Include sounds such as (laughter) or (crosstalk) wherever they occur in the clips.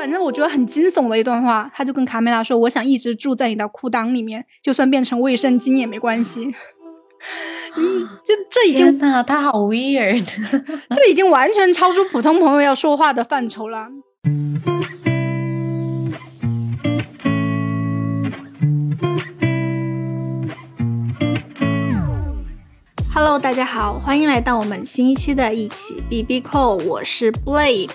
反正我觉得很惊悚的一段话，他就跟卡梅拉说：“我想一直住在你的裤裆里面，就算变成卫生巾也没关系。(laughs) ”嗯，这这已经呐，他好 weird，这已经完全超出普通朋友要说话的范畴了。Hello，大家好，欢迎来到我们新一期的一起 B B Call，我是 Blake，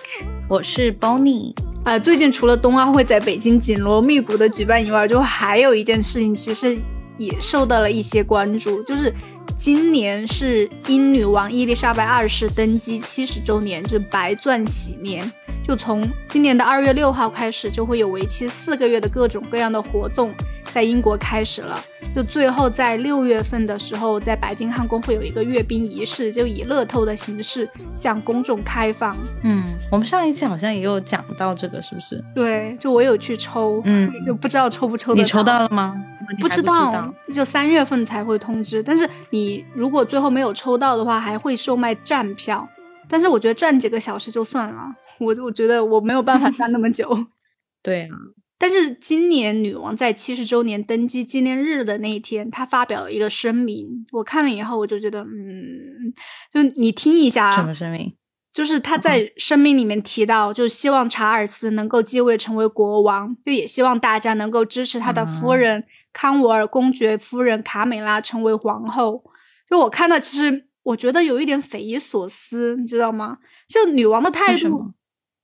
我是 Bonnie。呃，最近除了冬奥会在北京紧锣密鼓的举办以外，就还有一件事情，其实也受到了一些关注，就是今年是英女王伊丽莎白二世登基七十周年，就白钻禧年，就从今年的二月六号开始，就会有为期四个月的各种各样的活动。在英国开始了，就最后在六月份的时候，在白金汉宫会有一个阅兵仪式，就以乐透的形式向公众开放。嗯，我们上一期好像也有讲到这个，是不是？对，就我有去抽，嗯，就不知道抽不抽。你抽到了吗？不知道，就三月份才会通知。但是你如果最后没有抽到的话，还会售卖站票。但是我觉得站几个小时就算了，我我觉得我没有办法站那么久。(laughs) 对啊。但是今年女王在七十周年登基纪念日的那一天，她发表了一个声明。我看了以后，我就觉得，嗯，就你听一下什么声明？就是她在声明里面提到，就希望查尔斯能够继位成为国王，就也希望大家能够支持他的夫人康沃尔公爵夫人卡美拉成为皇后。就我看到，其实我觉得有一点匪夷所思，你知道吗？就女王的态度，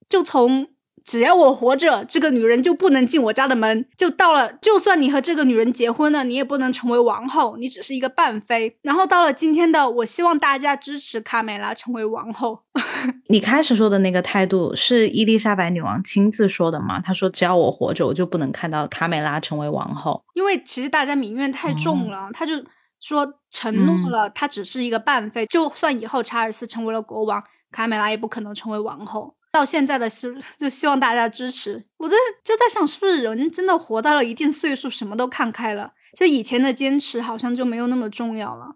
就从。只要我活着，这个女人就不能进我家的门。就到了，就算你和这个女人结婚了，你也不能成为王后，你只是一个半妃。然后到了今天的，我希望大家支持卡梅拉成为王后。(laughs) 你开始说的那个态度是伊丽莎白女王亲自说的吗？她说只要我活着，我就不能看到卡梅拉成为王后。因为其实大家民怨太重了，她就说承诺了，他只是一个伴妃，就算以后查尔斯成为了国王，卡梅拉也不可能成为王后。到现在的是，(laughs) 就希望大家支持。我这就在想，是不是人真的活到了一定岁数，什么都看开了？就以前的坚持好像就没有那么重要了。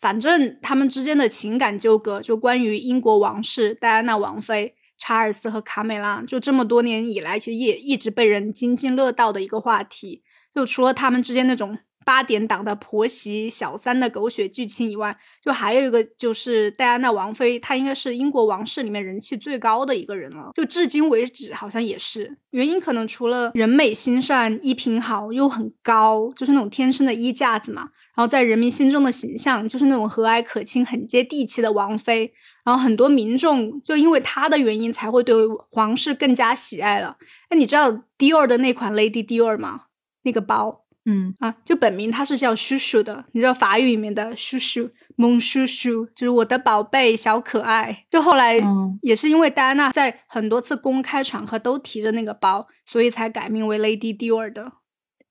反正他们之间的情感纠葛，就关于英国王室戴安娜王妃、查尔斯和卡梅拉，就这么多年以来，其实也一直被人津津乐道的一个话题。就除了他们之间那种。八点档的婆媳小三的狗血剧情以外，就还有一个就是戴安娜王妃，她应该是英国王室里面人气最高的一个人了。就至今为止，好像也是原因，可能除了人美心善、衣品好又很高，就是那种天生的衣架子嘛。然后在人民心中的形象就是那种和蔼可亲、很接地气的王妃。然后很多民众就因为她的原因才会对皇室更加喜爱了。哎，你知道 Dior 的那款 Lady Dior 吗？那个包。嗯啊，就本名他是叫叔叔的，你知道法语里面的叔叔，蒙叔叔，就是我的宝贝小可爱。就后来也是因为戴安娜在很多次公开场合都提着那个包，所以才改名为 Lady Dior 的，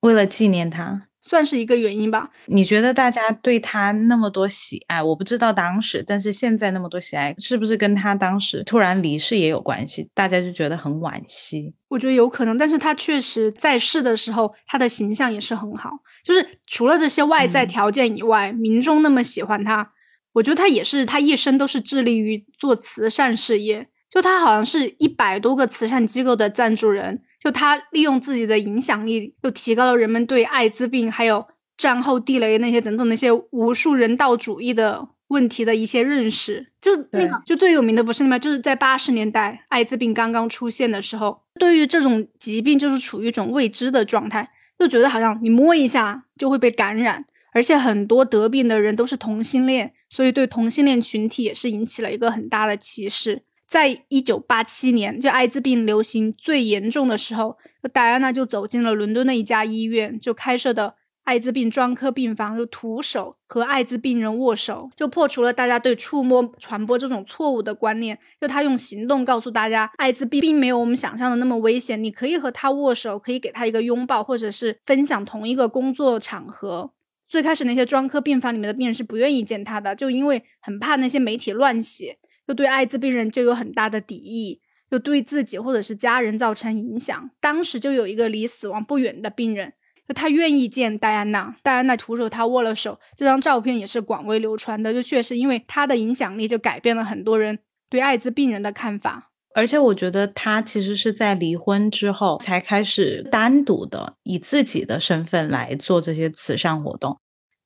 为了纪念她。算是一个原因吧。你觉得大家对他那么多喜爱，我不知道当时，但是现在那么多喜爱，是不是跟他当时突然离世也有关系？大家就觉得很惋惜。我觉得有可能，但是他确实在世的时候，他的形象也是很好。就是除了这些外在条件以外，民众那么喜欢他，我觉得他也是他一生都是致力于做慈善事业。就他好像是一百多个慈善机构的赞助人。就他利用自己的影响力，又提高了人们对艾滋病还有战后地雷那些等等那些无数人道主义的问题的一些认识。就那个，就最有名的不是吗？就是在八十年代艾滋病刚刚出现的时候，对于这种疾病就是处于一种未知的状态，就觉得好像你摸一下就会被感染，而且很多得病的人都是同性恋，所以对同性恋群体也是引起了一个很大的歧视。在一九八七年，就艾滋病流行最严重的时候，戴安娜就走进了伦敦的一家医院，就开设的艾滋病专科病房，就徒手和艾滋病人握手，就破除了大家对触摸传播这种错误的观念。就他用行动告诉大家，艾滋病并没有我们想象的那么危险，你可以和他握手，可以给他一个拥抱，或者是分享同一个工作场合。最开始那些专科病房里面的病人是不愿意见他的，就因为很怕那些媒体乱写。又对艾滋病人就有很大的敌意，又对自己或者是家人造成影响。当时就有一个离死亡不远的病人，就他愿意见戴安娜，戴安娜徒手他握了手，这张照片也是广为流传的。就确实因为他的影响力，就改变了很多人对艾滋病人的看法。而且我觉得他其实是在离婚之后才开始单独的以自己的身份来做这些慈善活动。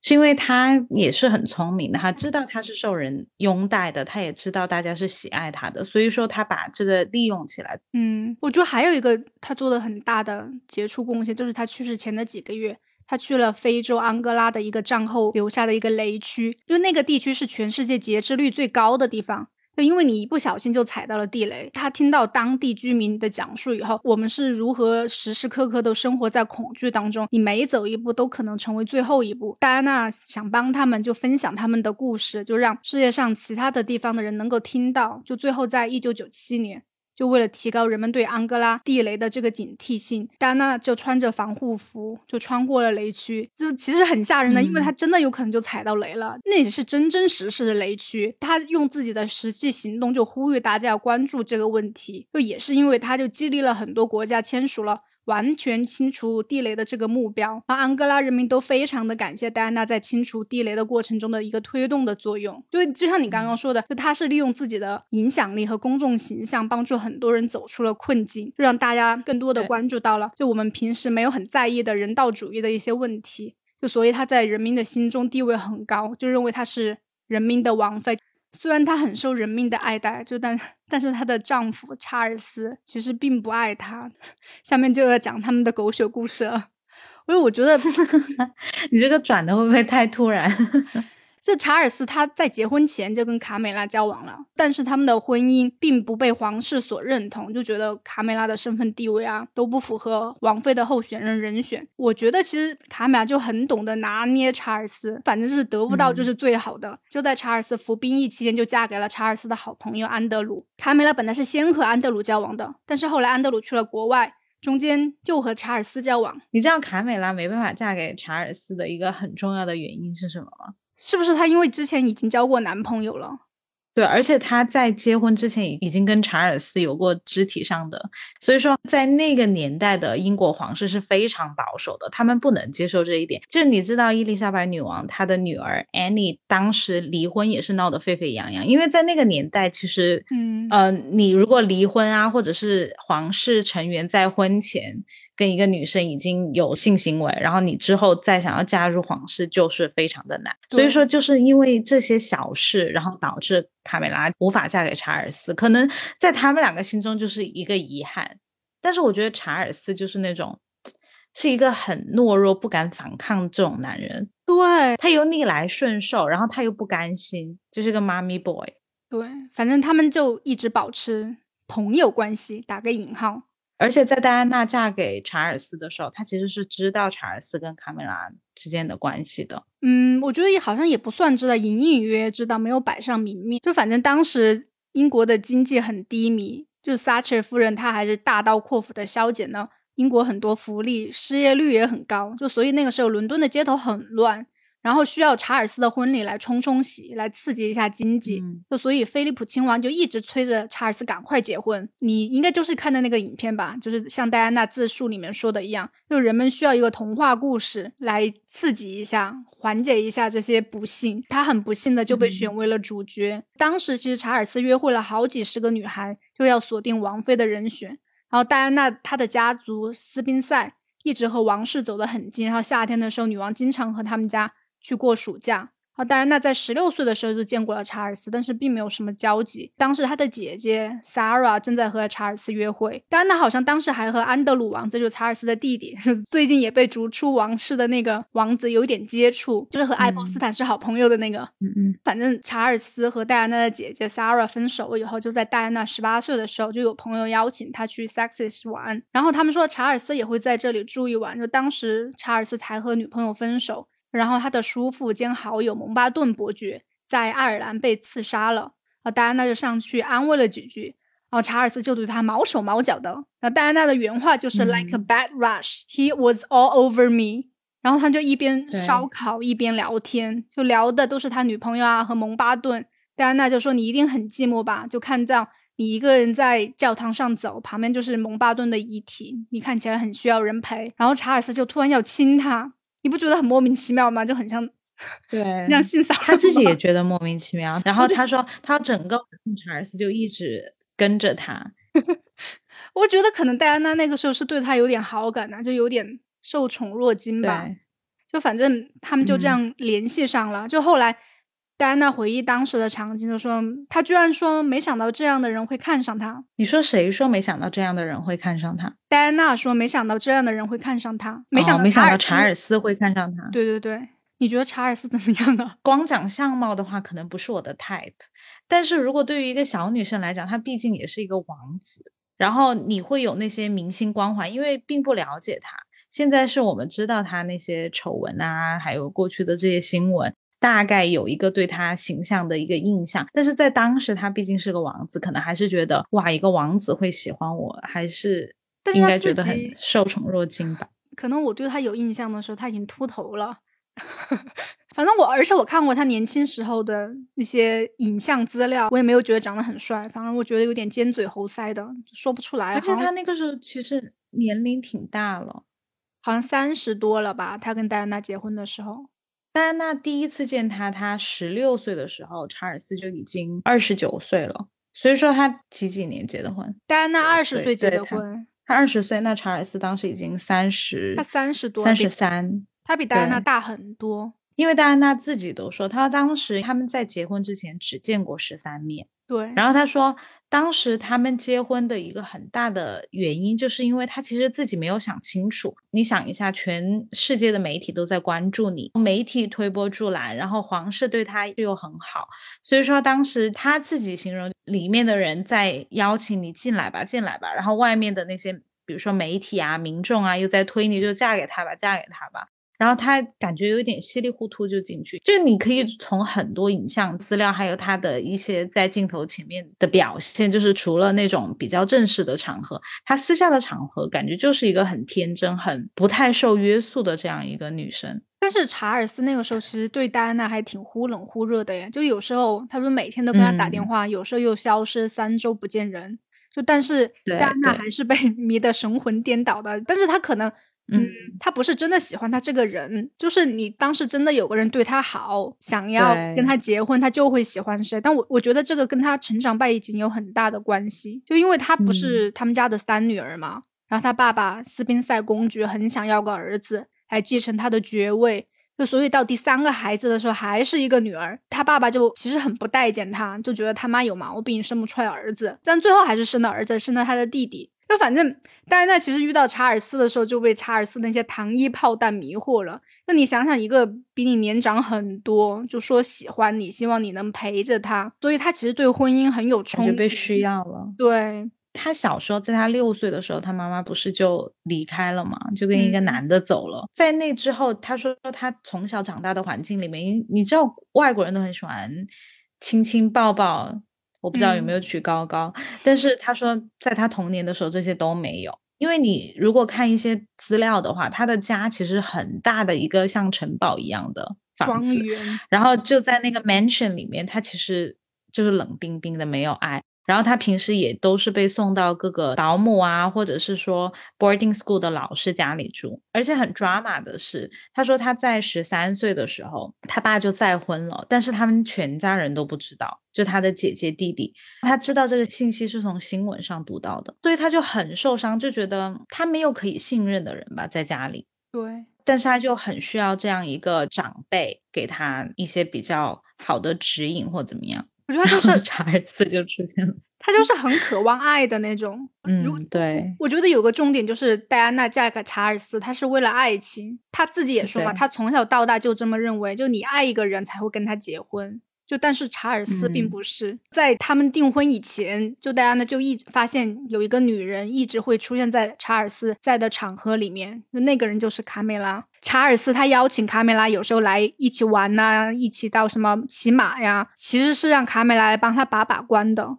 是因为他也是很聪明的，他知道他是受人拥戴的，他也知道大家是喜爱他的，所以说他把这个利用起来。嗯，我觉得还有一个他做的很大的杰出贡献，就是他去世前的几个月，他去了非洲安哥拉的一个战后留下的一个雷区，因为那个地区是全世界截肢率最高的地方。就因为你一不小心就踩到了地雷，他听到当地居民的讲述以后，我们是如何时时刻刻都生活在恐惧当中，你每走一步都可能成为最后一步。戴安娜想帮他们，就分享他们的故事，就让世界上其他的地方的人能够听到。就最后在一九九七年。就为了提高人们对安哥拉地雷的这个警惕性，戴安娜就穿着防护服就穿过了雷区，就其实很吓人的，因为她真的有可能就踩到雷了。那也是真真实实的雷区，她用自己的实际行动就呼吁大家要关注这个问题，就也是因为她就激励了很多国家签署了。完全清除地雷的这个目标，而安哥拉人民都非常的感谢戴安娜在清除地雷的过程中的一个推动的作用。就就像你刚刚说的，就她是利用自己的影响力和公众形象，帮助很多人走出了困境，让大家更多的关注到了就我们平时没有很在意的人道主义的一些问题。就所以她在人民的心中地位很高，就认为她是人民的王妃。虽然她很受人民的爱戴，就但但是她的丈夫查尔斯其实并不爱她。下面就要讲他们的狗血故事了，(laughs) 因为我觉得 (laughs) 你这个转的会不会太突然？这查尔斯他在结婚前就跟卡美拉交往了，但是他们的婚姻并不被皇室所认同，就觉得卡美拉的身份地位啊都不符合王妃的候选人人选。我觉得其实卡美拉就很懂得拿捏查尔斯，反正就是得不到就是最好的。就在查尔斯服兵役期间，就嫁给了查尔斯的好朋友安德鲁。卡美拉本来是先和安德鲁交往的，但是后来安德鲁去了国外，中间又和查尔斯交往。你知道卡美拉没办法嫁给查尔斯的一个很重要的原因是什么吗？是不是她因为之前已经交过男朋友了？对，而且她在结婚之前已已经跟查尔斯有过肢体上的，所以说在那个年代的英国皇室是非常保守的，他们不能接受这一点。就你知道，伊丽莎白女王她的女儿 Annie 当时离婚也是闹得沸沸扬扬，因为在那个年代，其实，嗯呃，你如果离婚啊，或者是皇室成员在婚前。跟一个女生已经有性行为，然后你之后再想要加入皇室，就是非常的难。所以说，就是因为这些小事，然后导致卡梅拉无法嫁给查尔斯，可能在他们两个心中就是一个遗憾。但是我觉得查尔斯就是那种是一个很懦弱、不敢反抗这种男人。对他又逆来顺受，然后他又不甘心，就是个妈咪 boy。对，反正他们就一直保持朋友关系，打个引号。而且在戴安娜嫁给查尔斯的时候，她其实是知道查尔斯跟卡梅拉之间的关系的。嗯，我觉得也好像也不算知道，隐隐约约知道，没有摆上明面。就反正当时英国的经济很低迷，就撒切尔夫人她还是大刀阔斧的削减了英国很多福利，失业率也很高。就所以那个时候伦敦的街头很乱。然后需要查尔斯的婚礼来冲冲喜，来刺激一下经济。就所以菲利普亲王就一直催着查尔斯赶快结婚。你应该就是看的那个影片吧？就是像戴安娜自述里面说的一样，就人们需要一个童话故事来刺激一下，缓解一下这些不幸。他很不幸的就被选为了主角。当时其实查尔斯约会了好几十个女孩，就要锁定王妃的人选。然后戴安娜她的家族斯宾塞一直和王室走得很近。然后夏天的时候，女王经常和他们家。去过暑假。好，戴安娜在十六岁的时候就见过了查尔斯，但是并没有什么交集。当时她的姐姐 Sarah 正在和查尔斯约会。戴安娜好像当时还和安德鲁王子，就是查尔斯的弟弟，(laughs) 最近也被逐出王室的那个王子有点接触，就是和爱泼斯坦是好朋友的那个。嗯嗯。反正查尔斯和戴安娜的姐姐 Sarah 分手了以后，就在戴安娜十八岁的时候，就有朋友邀请她去 Sussex 玩，然后他们说查尔斯也会在这里住一晚。就当时查尔斯才和女朋友分手。然后他的叔父兼好友蒙巴顿伯爵在爱尔兰被刺杀了，啊，戴安娜就上去安慰了几句，然后查尔斯就对他毛手毛脚的。那戴安娜的原话就是 “like a bad rush, he was all over me”。然后他就一边烧烤一边聊天，就聊的都是他女朋友啊和蒙巴顿。戴安娜就说：“你一定很寂寞吧？就看到你一个人在教堂上走，旁边就是蒙巴顿的遗体，你看起来很需要人陪。”然后查尔斯就突然要亲她。你不觉得很莫名其妙吗？就很像，(laughs) 对，让性骚扰。他自己也觉得莫名其妙。然后他说，他整个查尔斯就一直跟着他。(laughs) 我觉得可能戴安娜那个时候是对他有点好感的，就有点受宠若惊吧。就反正他们就这样联系上了。就后来戴安娜回忆当时的场景，就说她居然说没想到这样的人会看上她。你说谁说没想到这样的人会看上她？戴安娜说没想到这样的人会看上她，没想没想到查尔斯会看上她。对对对。你觉得查尔斯怎么样啊？(laughs) 光讲相貌的话，可能不是我的 type。但是如果对于一个小女生来讲，她毕竟也是一个王子，然后你会有那些明星光环，因为并不了解他。现在是我们知道他那些丑闻啊，还有过去的这些新闻，大概有一个对他形象的一个印象。但是在当时，他毕竟是个王子，可能还是觉得哇，一个王子会喜欢我，还是应该觉得很受宠若惊吧？可能我对他有印象的时候，他已经秃头了。(laughs) 反正我，而且我看过他年轻时候的那些影像资料，我也没有觉得长得很帅。反正我觉得有点尖嘴猴腮的，说不出来。而且他那个时候其实年龄挺大了，好像三十多了吧？他跟戴安娜结婚的时候，戴安娜第一次见他，他十六岁的时候，查尔斯就已经二十九岁了。所以说他几几年结的婚？戴安娜二十岁结的婚，他二十岁，那查尔斯当时已经三十，他三十多，三十三。他比戴安娜大很多，因为戴安娜自己都说，她当时他们在结婚之前只见过十三面。对，然后他说，当时他们结婚的一个很大的原因，就是因为他其实自己没有想清楚。你想一下，全世界的媒体都在关注你，媒体推波助澜，然后皇室对他又很好，所以说当时他自己形容，里面的人在邀请你进来吧，进来吧，然后外面的那些，比如说媒体啊、民众啊，又在推你，就嫁给他吧，嫁给他吧。然后他感觉有点稀里糊涂就进去，就你可以从很多影像资料，还有他的一些在镜头前面的表现，就是除了那种比较正式的场合，他私下的场合感觉就是一个很天真、很不太受约束的这样一个女生。但是查尔斯那个时候其实对戴安娜还挺忽冷忽热的耶，就有时候他们每天都跟他打电话，有时候又消失三周不见人，就但是戴安娜还是被 (laughs) 迷得神魂颠倒的，但是他可能。嗯，他不是真的喜欢他这个人，就是你当时真的有个人对他好，想要跟他结婚，他就会喜欢谁。但我我觉得这个跟他成长背景有很大的关系，就因为他不是他们家的三女儿嘛，然后他爸爸斯宾塞公爵很想要个儿子来继承他的爵位，就所以到第三个孩子的时候还是一个女儿，他爸爸就其实很不待见他，就觉得他妈有毛病，生不出来儿子，但最后还是生了儿子，生了他的弟弟。就反正戴安娜其实遇到查尔斯的时候，就被查尔斯那些糖衣炮弹迷惑了。那你想想，一个比你年长很多，就说喜欢你，希望你能陪着他，所以他其实对婚姻很有憧憬，被需要了。对他小时候，在他六岁的时候，他妈妈不是就离开了嘛，就跟一个男的走了。在那之后，他说他从小长大的环境里面，你知道外国人都很喜欢亲亲抱抱。我不知道有没有举高高，但是他说在他童年的时候这些都没有，因为你如果看一些资料的话，他的家其实很大的一个像城堡一样的房子，然后就在那个 mansion 里面，他其实就是冷冰冰的，没有爱。然后他平时也都是被送到各个保姆啊，或者是说 boarding school 的老师家里住。而且很 drama 的是，他说他在十三岁的时候，他爸就再婚了，但是他们全家人都不知道，就他的姐姐弟弟，他知道这个信息是从新闻上读到的，所以他就很受伤，就觉得他没有可以信任的人吧，在家里。对，但是他就很需要这样一个长辈给他一些比较好的指引或怎么样。我觉得他就是查尔斯就出现了，他就是很渴望爱的那种。嗯，对。我觉得有个重点就是戴安娜嫁给查尔斯，他是为了爱情。她自己也说嘛，她从小到大就这么认为，就你爱一个人才会跟他结婚。就但是查尔斯并不是在他们订婚以前，就戴安娜就一直发现有一个女人一直会出现在查尔斯在的场合里面，就那个人就是卡梅拉。查尔斯他邀请卡梅拉有时候来一起玩呐，一起到什么骑马呀，其实是让卡梅拉来帮他把把关的。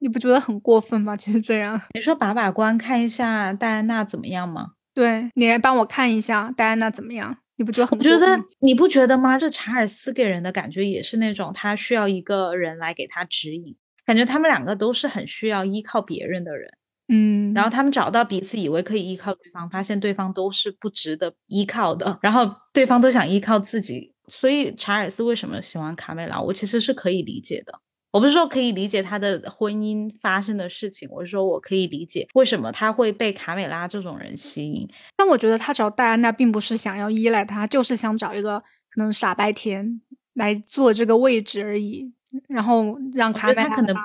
你不觉得很过分吗？(laughs) 其实这样，你说把把关，看一下戴安娜怎么样吗？对你来帮我看一下戴安娜怎么样。你不觉得很？我觉得你不觉得吗？这查尔斯给人的感觉也是那种他需要一个人来给他指引，感觉他们两个都是很需要依靠别人的人。嗯，然后他们找到彼此，以为可以依靠对方，发现对方都是不值得依靠的，然后对方都想依靠自己。所以查尔斯为什么喜欢卡梅拉，我其实是可以理解的。我不是说可以理解他的婚姻发生的事情，我是说我可以理解为什么他会被卡美拉这种人吸引。但我觉得他找戴安娜并不是想要依赖他，就是想找一个可能傻白甜来做这个位置而已，然后让卡美拉可能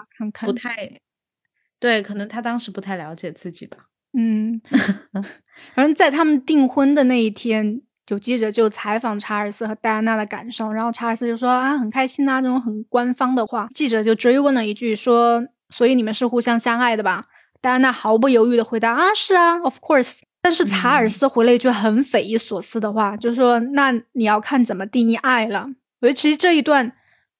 不太对，可能他当时不太了解自己吧。嗯，(laughs) 反正在他们订婚的那一天。就记者就采访查尔斯和戴安娜的感受，然后查尔斯就说啊很开心啊这种很官方的话。记者就追问了一句说，所以你们是互相相爱的吧？戴安娜毫不犹豫的回答啊是啊，of course。但是查尔斯回了一句很匪夷所思的话，就是说那你要看怎么定义爱了。我觉得其实这一段《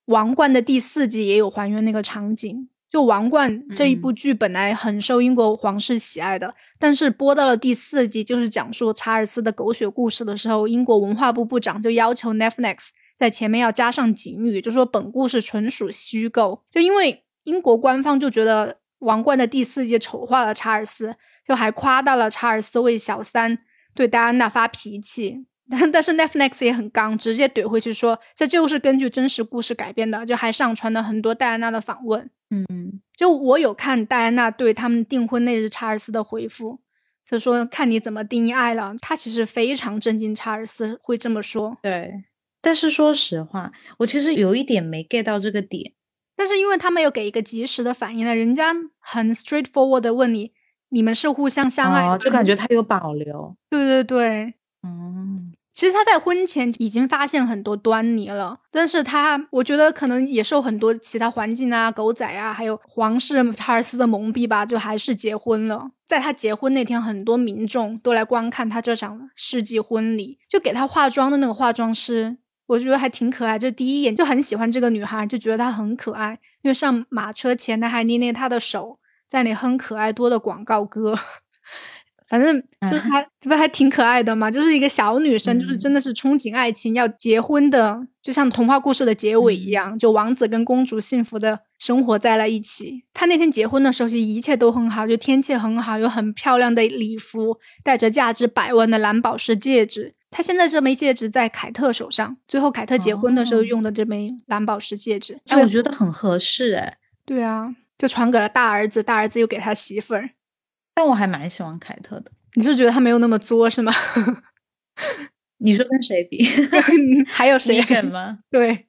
王冠》的第四季也有还原那个场景。就《王冠》这一部剧本来很受英国皇室喜爱的，但是播到了第四季，就是讲述查尔斯的狗血故事的时候，英国文化部部长就要求 Netflix 在前面要加上警语，就说本故事纯属虚构。就因为英国官方就觉得《王冠》的第四季丑化了查尔斯，就还夸大了查尔斯为小三对戴安娜发脾气。但但是 Netflix 也很刚，直接怼回去说这就是根据真实故事改编的，就还上传了很多戴安娜的访问。嗯，就我有看戴安娜对他们订婚那日查尔斯的回复，他说看你怎么定义爱了。他其实非常震惊查尔斯会这么说。对，但是说实话，我其实有一点没 get 到这个点。但是因为他没有给一个及时的反应了，人家很 straightforward 的问你，你们是互相相爱，就感觉他有保留。对对对，嗯。其实他在婚前已经发现很多端倪了，但是他我觉得可能也受很多其他环境啊、狗仔啊，还有皇室查尔斯的蒙蔽吧，就还是结婚了。在他结婚那天，很多民众都来观看他这场世纪婚礼，就给他化妆的那个化妆师，我觉得还挺可爱。就第一眼就很喜欢这个女孩，就觉得她很可爱。因为上马车前，他还捏捏她的手，在那哼可爱多的广告歌。反正就是她，这不还挺可爱的嘛？就是一个小女生，就是真的是憧憬爱情、要结婚的，就像童话故事的结尾一样，就王子跟公主幸福的生活在了一起。她那天结婚的时候，其实一切都很好，就天气很好，有很漂亮的礼服，戴着价值百万的蓝宝石戒指。她现在这枚戒指在凯特手上，最后凯特结婚的时候用的这枚蓝宝石戒指，哎，我觉得很合适，哎，对啊，就传给了大儿子，大儿子又给他媳妇儿。但我还蛮喜欢凯特的。你是觉得他没有那么作是吗？(laughs) 你说跟谁比？(laughs) 还有谁肯吗？对，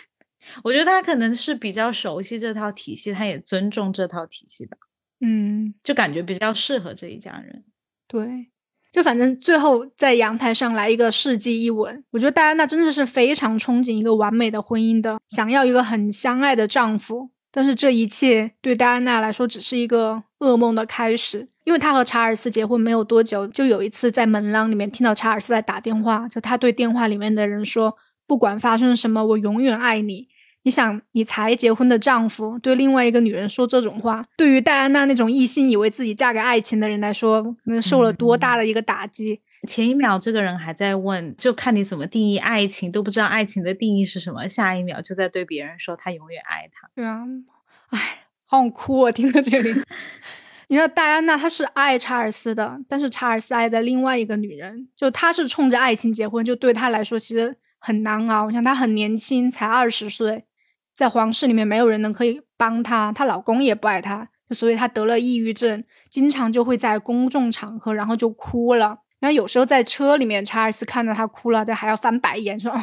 (laughs) 我觉得他可能是比较熟悉这套体系，他也尊重这套体系吧。嗯，就感觉比较适合这一家人。对，就反正最后在阳台上来一个世纪一吻，我觉得戴安娜真的是非常憧憬一个完美的婚姻的，想要一个很相爱的丈夫。但是这一切对戴安娜来说只是一个噩梦的开始，因为她和查尔斯结婚没有多久，就有一次在门廊里面听到查尔斯在打电话，就他对电话里面的人说：“不管发生什么，我永远爱你。”你想，你才结婚的丈夫对另外一个女人说这种话，对于戴安娜那种一心以为自己嫁给爱情的人来说，那受了多大的一个打击？前一秒这个人还在问，就看你怎么定义爱情，都不知道爱情的定义是什么。下一秒就在对别人说他永远爱他。对啊，唉，好想哭啊！听到这里，(laughs) 你说戴安娜她是爱查尔斯的，但是查尔斯爱的另外一个女人，就她是冲着爱情结婚，就对她来说其实很难熬。像她很年轻，才二十岁，在皇室里面没有人能可以帮她，她老公也不爱她，所以她得了抑郁症，经常就会在公众场合然后就哭了。然后有时候在车里面，查尔斯看到他哭了，他还要翻白眼说：“哦，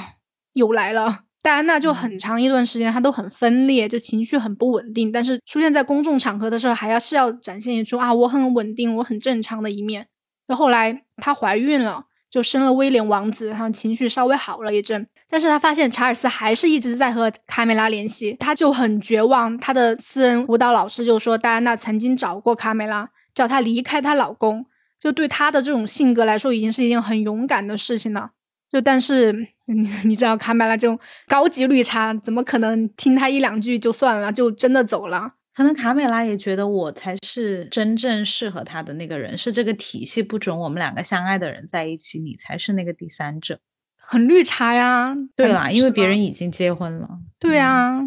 又来了。”戴安娜就很长一段时间，她都很分裂，就情绪很不稳定。但是出现在公众场合的时候，还要是要展现一出啊，我很稳定，我很正常的一面。就后来她怀孕了，就生了威廉王子，然后情绪稍微好了一阵。但是她发现查尔斯还是一直在和卡梅拉联系，她就很绝望。她的私人舞蹈老师就说，戴安娜曾经找过卡梅拉，叫她离开她老公。就对他的这种性格来说，已经是一件很勇敢的事情了。就但是你 (laughs) 你知道，卡麦拉这种高级绿茶，怎么可能听他一两句就算了，就真的走了？可能卡美拉也觉得我才是真正适合他的那个人，是这个体系不准我们两个相爱的人在一起，你才是那个第三者，很绿茶呀。对啦，因为别人已经结婚了。对啊。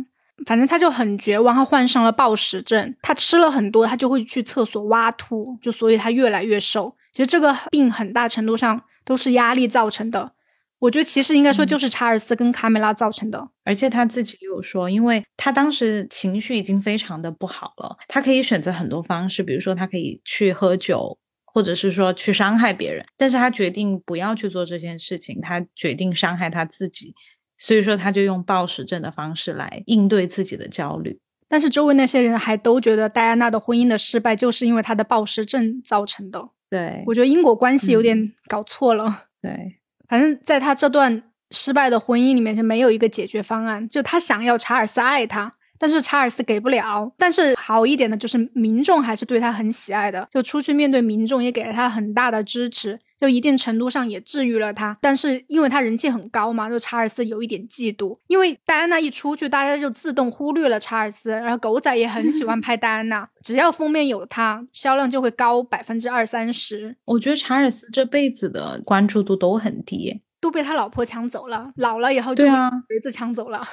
反正他就很绝望，他患上了暴食症，他吃了很多，他就会去厕所挖吐，就所以他越来越瘦。其实这个病很大程度上都是压力造成的。我觉得其实应该说就是查尔斯跟卡梅拉造成的。而且他自己有说，因为他当时情绪已经非常的不好了，他可以选择很多方式，比如说他可以去喝酒，或者是说去伤害别人，但是他决定不要去做这件事情，他决定伤害他自己，所以说他就用暴食症的方式来应对自己的焦虑。但是周围那些人还都觉得戴安娜的婚姻的失败就是因为她的暴食症造成的。对，我觉得因果关系有点搞错了。对，反正在他这段失败的婚姻里面就没有一个解决方案，就他想要查尔斯爱他。但是查尔斯给不了，但是好一点的就是民众还是对他很喜爱的，就出去面对民众也给了他很大的支持，就一定程度上也治愈了他。但是因为他人气很高嘛，就查尔斯有一点嫉妒，因为戴安娜一出去，大家就自动忽略了查尔斯，然后狗仔也很喜欢拍戴安娜，只要封面有他，销量就会高百分之二三十。我觉得查尔斯这辈子的关注度都很低，都被他老婆抢走了，老了以后就被，儿子抢走了。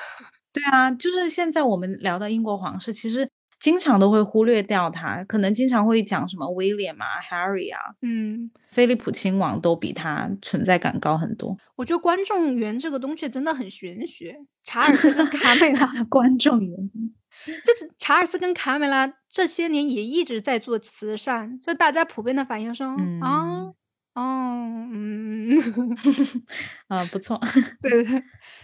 对啊，就是现在我们聊到英国皇室，其实经常都会忽略掉他，可能经常会讲什么威廉啊、Harry 啊，嗯，菲利普亲王都比他存在感高很多。我觉得观众缘这个东西真的很玄学。查尔斯跟卡梅拉，(laughs) 观众缘，就是查尔斯跟卡梅拉这些年也一直在做慈善，就大家普遍的反应说啊。哦，嗯，(laughs) 啊，不错，(laughs) 对对，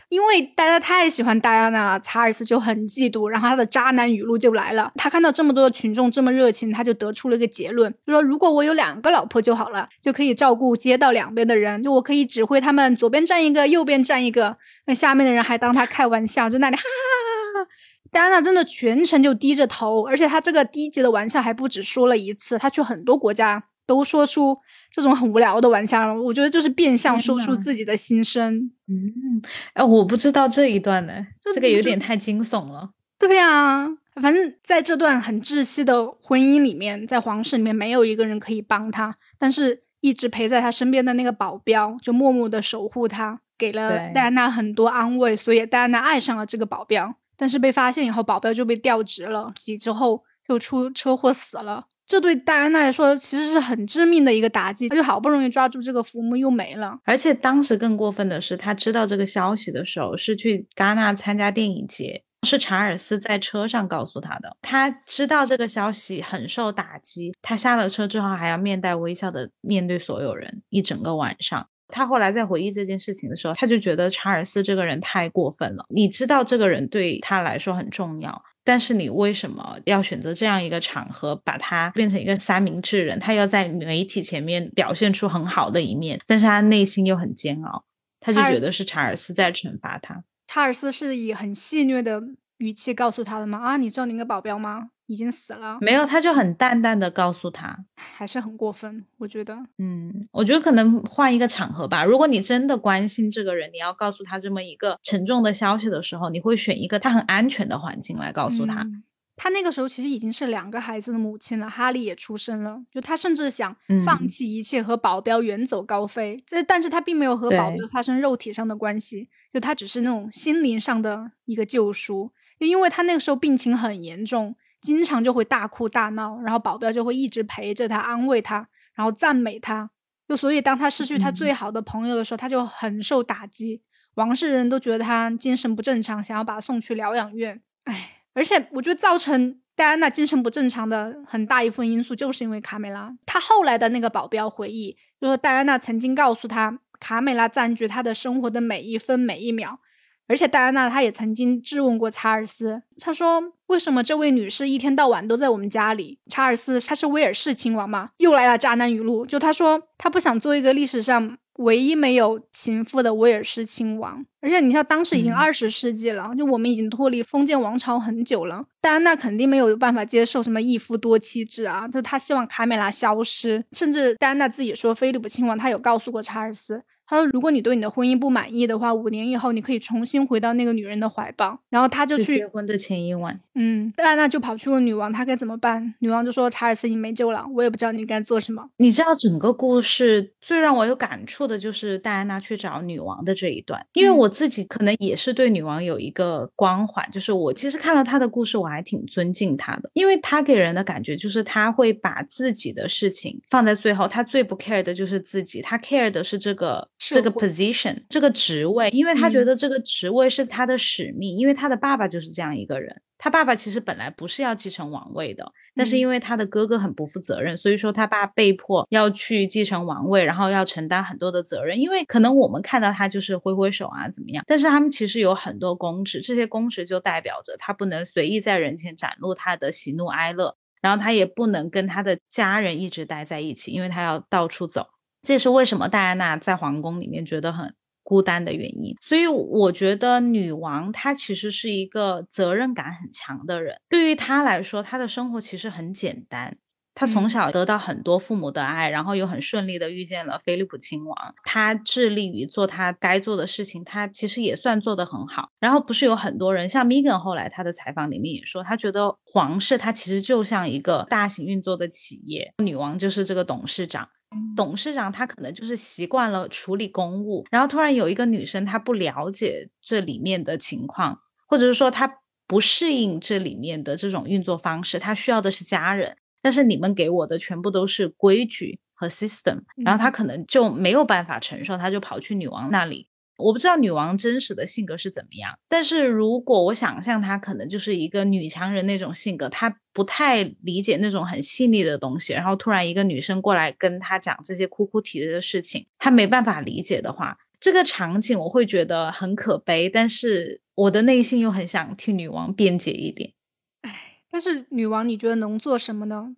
因为大家太喜欢戴安娜了，查尔斯就很嫉妒，然后他的渣男语录就来了。他看到这么多的群众这么热情，他就得出了一个结论，就说如果我有两个老婆就好了，就可以照顾街道两边的人，就我可以指挥他们左边站一个，右边站一个，那下面的人还当他开玩笑，就那里哈哈哈哈。戴安娜真的全程就低着头，而且他这个低级的玩笑还不止说了一次，他去很多国家都说出。这种很无聊的玩笑，我觉得就是变相说出自己的心声。嗯，哎，我不知道这一段呢，这个有点太惊悚了。对呀，反正在这段很窒息的婚姻里面，在皇室里面没有一个人可以帮他，但是一直陪在他身边的那个保镖就默默的守护他，给了戴安娜很多安慰，所以戴安娜爱上了这个保镖。但是被发现以后，保镖就被调职了，几之后就出车祸死了。这对戴安娜来说其实是很致命的一个打击，她就好不容易抓住这个浮木又没了。而且当时更过分的是，她知道这个消息的时候是去戛纳参加电影节，是查尔斯在车上告诉她的。她知道这个消息很受打击，她下了车之后还要面带微笑的面对所有人一整个晚上。她后来在回忆这件事情的时候，她就觉得查尔斯这个人太过分了。你知道这个人对他来说很重要。但是你为什么要选择这样一个场合，把他变成一个三明治人？他要在媒体前面表现出很好的一面，但是他内心又很煎熬，他就觉得是查尔斯在惩罚他。查尔斯是以很戏谑的语气告诉他的吗？啊，你知道那个保镖吗？已经死了，没有，他就很淡淡的告诉他，还是很过分，我觉得，嗯，我觉得可能换一个场合吧。如果你真的关心这个人，你要告诉他这么一个沉重的消息的时候，你会选一个他很安全的环境来告诉他。他那个时候其实已经是两个孩子的母亲了，哈利也出生了，就他甚至想放弃一切和保镖远走高飞。这，但是他并没有和保镖发生肉体上的关系，就他只是那种心灵上的一个救赎，就因为他那个时候病情很严重。经常就会大哭大闹，然后保镖就会一直陪着他，安慰他，然后赞美他。就所以，当他失去他最好的朋友的时候，他就很受打击。王室人都觉得他精神不正常，想要把他送去疗养院。唉，而且我觉得造成戴安娜精神不正常的很大一部分因素，就是因为卡梅拉。他后来的那个保镖回忆，就说戴安娜曾经告诉他，卡梅拉占据他的生活的每一分每一秒。而且戴安娜她也曾经质问过查尔斯，她说：“为什么这位女士一天到晚都在我们家里？”查尔斯他是威尔士亲王吗？又来了渣男语录，就他说他不想做一个历史上唯一没有情妇的威尔士亲王。而且你像当时已经二十世纪了，就我们已经脱离封建王朝很久了，戴安娜肯定没有办法接受什么一夫多妻制啊，就他希望卡梅拉消失。甚至戴安娜自己说，菲利普亲王他有告诉过查尔斯。他说：“如果你对你的婚姻不满意的话，五年以后你可以重新回到那个女人的怀抱。”然后他就去结婚的前一晚，嗯，戴安娜就跑去问女王，她该怎么办？女王就说：“查尔斯已经没救了，我也不知道你该做什么。”你知道整个故事最让我有感触的就是戴安娜去找女王的这一段，因为我自己可能也是对女王有一个光环，就是我其实看了她的故事，我还挺尊敬她的，因为她给人的感觉就是她会把自己的事情放在最后，她最不 care 的就是自己，她 care 的是这个。这个 position 这个职位，因为他觉得这个职位是他的使命，因为他的爸爸就是这样一个人。他爸爸其实本来不是要继承王位的，但是因为他的哥哥很不负责任，所以说他爸被迫要去继承王位，然后要承担很多的责任。因为可能我们看到他就是挥挥手啊怎么样，但是他们其实有很多公职，这些公职就代表着他不能随意在人前展露他的喜怒哀乐，然后他也不能跟他的家人一直待在一起，因为他要到处走。这是为什么戴安娜在皇宫里面觉得很。孤单的原因，所以我觉得女王她其实是一个责任感很强的人。对于她来说，她的生活其实很简单。她从小得到很多父母的爱，然后又很顺利的遇见了菲利普亲王。她致力于做她该做的事情，她其实也算做得很好。然后不是有很多人，像 Megan 后来她的采访里面也说，她觉得皇室她其实就像一个大型运作的企业，女王就是这个董事长。董事长他可能就是习惯了处理公务，然后突然有一个女生，她不了解这里面的情况，或者是说她不适应这里面的这种运作方式，她需要的是家人，但是你们给我的全部都是规矩和 system，然后她可能就没有办法承受，她就跑去女王那里。我不知道女王真实的性格是怎么样，但是如果我想象她可能就是一个女强人那种性格，她不太理解那种很细腻的东西，然后突然一个女生过来跟她讲这些哭哭啼啼的事情，她没办法理解的话，这个场景我会觉得很可悲，但是我的内心又很想替女王辩解一点。唉，但是女王你觉得能做什么呢？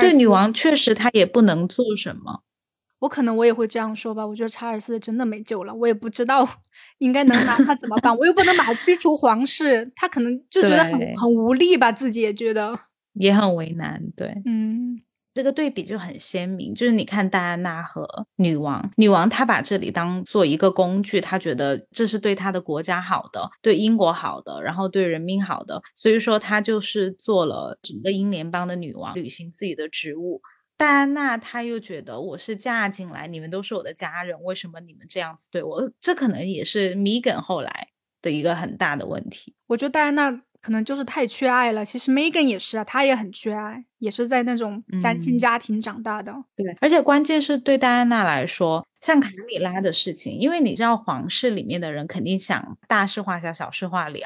对女王确实她也不能做什么。我可能我也会这样说吧，我觉得查尔斯真的没救了，我也不知道应该能拿他怎么办，我又不能把他驱除皇室，他可能就觉得很很无力吧，自己也觉得。也很为难，对，嗯，这个对比就很鲜明，就是你看戴安娜和女王，女王她把这里当做一个工具，她觉得这是对她的国家好的，对英国好的，然后对人民好的，所以说她就是做了整个英联邦的女王，履行自己的职务。戴安娜，她又觉得我是嫁进来，你们都是我的家人，为什么你们这样子对我？这可能也是米根后来的一个很大的问题。我觉得戴安娜可能就是太缺爱了。其实 Megan 也是啊，她也很缺爱，也是在那种单亲家庭长大的。对，而且关键是对戴安娜来说，像卡米拉的事情，因为你知道皇室里面的人肯定想大事化小，小事化了。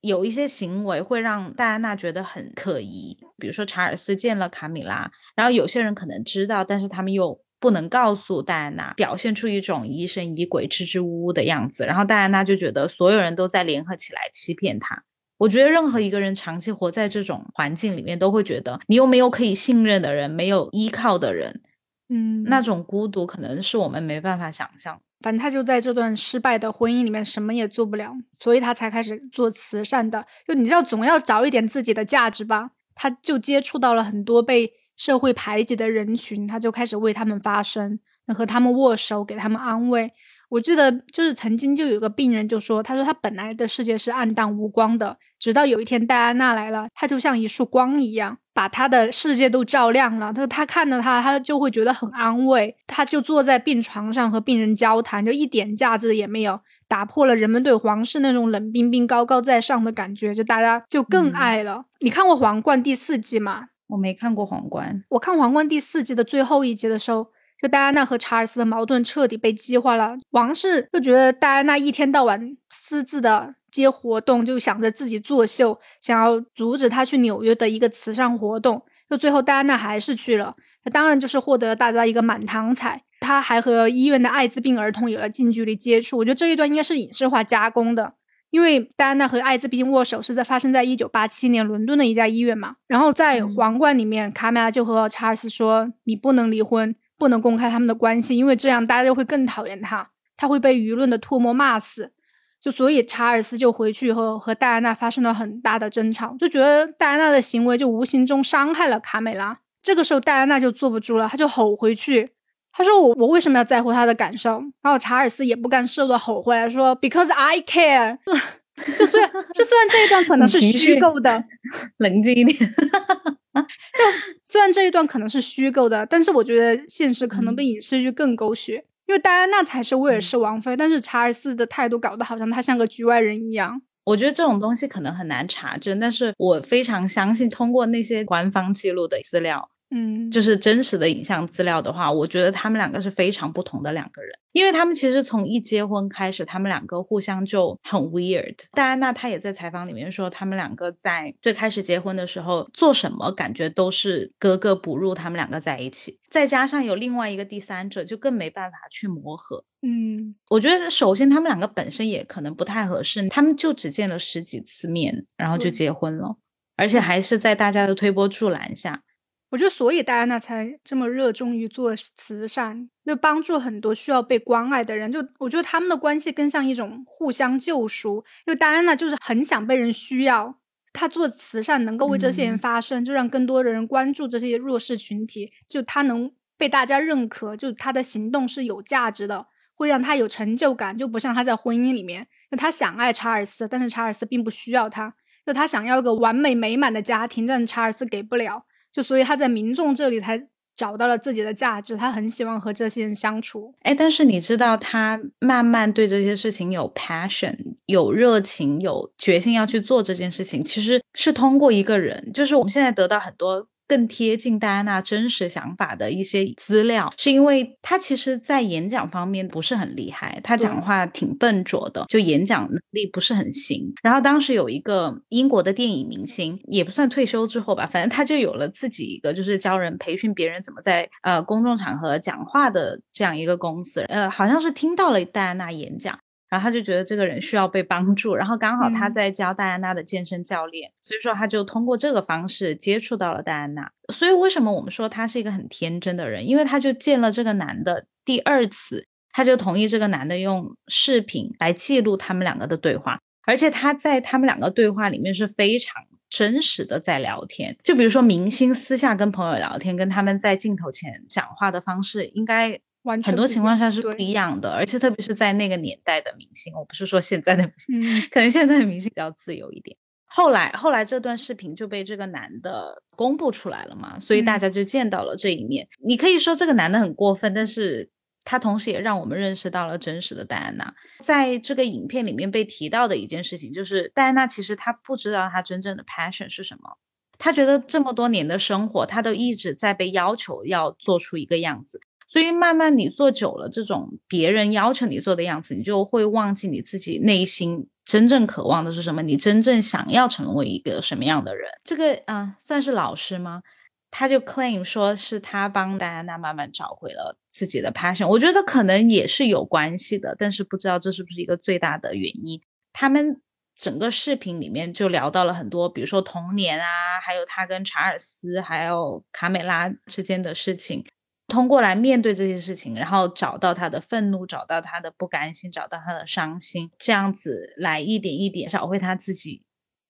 有一些行为会让戴安娜觉得很可疑，比如说查尔斯见了卡米拉，然后有些人可能知道，但是他们又不能告诉戴安娜，表现出一种疑神疑鬼、支支吾吾的样子，然后戴安娜就觉得所有人都在联合起来欺骗她。我觉得任何一个人长期活在这种环境里面，都会觉得你又没有可以信任的人，没有依靠的人，嗯，那种孤独可能是我们没办法想象。反正他就在这段失败的婚姻里面什么也做不了，所以他才开始做慈善的。就你知道，总要找一点自己的价值吧。他就接触到了很多被社会排挤的人群，他就开始为他们发声，和他们握手，给他们安慰。我记得就是曾经就有个病人就说，他说他本来的世界是暗淡无光的，直到有一天戴安娜来了，他就像一束光一样，把他的世界都照亮了。他说他看到他，他就会觉得很安慰。他就坐在病床上和病人交谈，就一点架子也没有，打破了人们对皇室那种冷冰冰、高高在上的感觉，就大家就更爱了。你看过《皇冠》第四季吗？我没看过《皇冠》，我看《皇冠》第四季的最后一集的时候。就戴安娜和查尔斯的矛盾彻底被激化了，王室就觉得戴安娜一天到晚私自的接活动，就想着自己作秀，想要阻止她去纽约的一个慈善活动。就最后戴安娜还是去了，那当然就是获得了大家一个满堂彩。她还和医院的艾滋病儿童有了近距离接触。我觉得这一段应该是影视化加工的，因为戴安娜和艾滋病握手是在发生在一九八七年伦敦的一家医院嘛。然后在皇冠里面，卡米拉就和查尔斯说：“你不能离婚。”不能公开他们的关系，因为这样大家就会更讨厌他，他会被舆论的唾沫骂死。就所以查尔斯就回去和和戴安娜发生了很大的争吵，就觉得戴安娜的行为就无形中伤害了卡美拉。这个时候戴安娜就坐不住了，她就吼回去，他说我我为什么要在乎他的感受？然后查尔斯也不甘示弱的吼回来说，Because I care。(laughs) 就虽然就虽然这一段可能是虚构的，(laughs) 冷静一点。(laughs) (laughs) 虽然这一段可能是虚构的，但是我觉得现实可能比影视剧更狗血，因为戴安娜才是威尔士王妃，但是查尔斯的态度搞得好像他像个局外人一样。我觉得这种东西可能很难查证，但是我非常相信通过那些官方记录的资料，嗯，就是真实的影像资料的话，我觉得他们两个是非常不同的两个人，因为他们其实从一结婚开始，他们两个互相就很 weird。戴安娜她也在采访里面说，他们两个在最开始结婚的时候做什么，感觉都是格格不入，他们两个在一起，再加上有另外一个第三者，就更没办法去磨合。嗯，我觉得首先他们两个本身也可能不太合适，他们就只见了十几次面，然后就结婚了，而且还是在大家的推波助澜下。我觉得，所以戴安娜才这么热衷于做慈善，就帮助很多需要被关爱的人。就我觉得他们的关系更像一种互相救赎。因为戴安娜就是很想被人需要，她做慈善能够为这些人发声，就让更多的人关注这些弱势群体。就她能被大家认可，就她的行动是有价值的，会让她有成就感。就不像她在婚姻里面，就她想爱查尔斯，但是查尔斯并不需要她。就她想要一个完美美满的家庭，但查尔斯给不了。就所以他在民众这里才找到了自己的价值，他很喜欢和这些人相处。哎，但是你知道，他慢慢对这些事情有 passion、有热情、有决心要去做这件事情，其实是通过一个人，就是我们现在得到很多。更贴近戴安娜真实想法的一些资料，是因为她其实，在演讲方面不是很厉害，她讲话挺笨拙的，就演讲能力不是很行。然后当时有一个英国的电影明星，也不算退休之后吧，反正他就有了自己一个就是教人培训别人怎么在呃公众场合讲话的这样一个公司，呃，好像是听到了戴安娜演讲。然后他就觉得这个人需要被帮助，然后刚好他在教戴安娜的健身教练，所以说他就通过这个方式接触到了戴安娜。所以为什么我们说他是一个很天真的人？因为他就见了这个男的第二次，他就同意这个男的用视频来记录他们两个的对话，而且他在他们两个对话里面是非常真实的在聊天。就比如说明星私下跟朋友聊天，跟他们在镜头前讲话的方式应该。很多情况下是不一样的，而且特别是在那个年代的明星，我不是说现在的明星，可能现在的明星比较自由一点。后来，后来这段视频就被这个男的公布出来了嘛，所以大家就见到了这一面。你可以说这个男的很过分，但是他同时也让我们认识到了真实的戴安娜。在这个影片里面被提到的一件事情，就是戴安娜其实她不知道她真正的 passion 是什么，她觉得这么多年的生活，她都一直在被要求要做出一个样子。所以慢慢你做久了，这种别人要求你做的样子，你就会忘记你自己内心真正渴望的是什么，你真正想要成为一个什么样的人。这个啊，算是老师吗？他就 claim 说是他帮戴安娜慢慢找回了自己的 passion。我觉得可能也是有关系的，但是不知道这是不是一个最大的原因。他们整个视频里面就聊到了很多，比如说童年啊，还有他跟查尔斯还有卡美拉之间的事情。通过来面对这些事情，然后找到他的愤怒，找到他的不甘心，找到他的伤心，这样子来一点一点找回他自己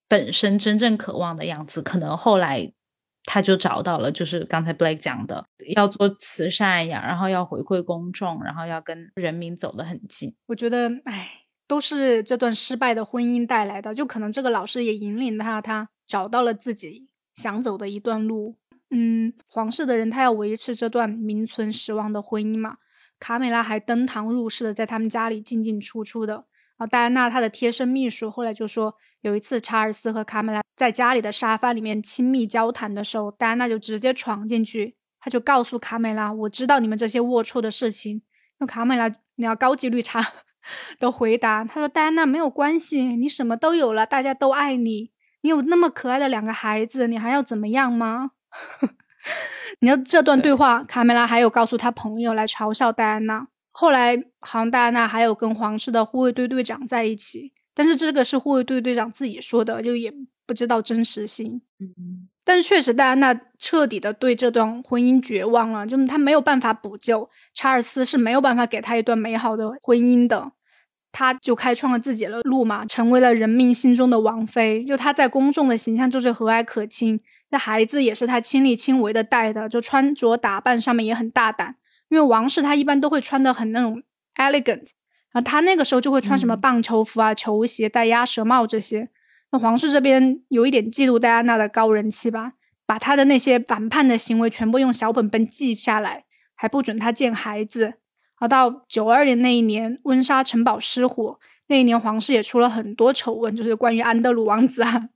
本身真正渴望的样子。可能后来他就找到了，就是刚才 Blake 讲的，要做慈善呀，然后要回馈公众，然后要跟人民走得很近。我觉得，哎，都是这段失败的婚姻带来的。就可能这个老师也引领他，他找到了自己想走的一段路。嗯，皇室的人他要维持这段名存实亡的婚姻嘛？卡美拉还登堂入室的在他们家里进进出出的。然后戴安娜她的贴身秘书后来就说，有一次查尔斯和卡美拉在家里的沙发里面亲密交谈的时候，戴安娜就直接闯进去，他就告诉卡美拉：“我知道你们这些龌龊的事情。”那卡美拉你要高级绿茶 (laughs) 的回答，他说：“戴安娜没有关系，你什么都有了，大家都爱你，你有那么可爱的两个孩子，你还要怎么样吗？” (laughs) 你知道这段对话，卡梅拉还有告诉他朋友来嘲笑戴安娜。后来，好像戴安娜还有跟皇室的护卫队队长在一起，但是这个是护卫队队长自己说的，就也不知道真实性。嗯，但是确实，戴安娜彻底的对这段婚姻绝望了，就她没有办法补救。查尔斯是没有办法给她一段美好的婚姻的，他就开创了自己的路嘛，成为了人民心中的王妃。就她在公众的形象就是和蔼可亲。那孩子也是他亲力亲为的带的，就穿着打扮上面也很大胆。因为王室他一般都会穿的很那种 elegant，然后他那个时候就会穿什么棒球服啊、球鞋、戴鸭舌帽这些。那皇室这边有一点嫉妒戴安娜的高人气吧，把他的那些反叛的行为全部用小本本记下来，还不准他见孩子。而到九二年那一年，温莎城堡失火，那一年皇室也出了很多丑闻，就是关于安德鲁王子啊。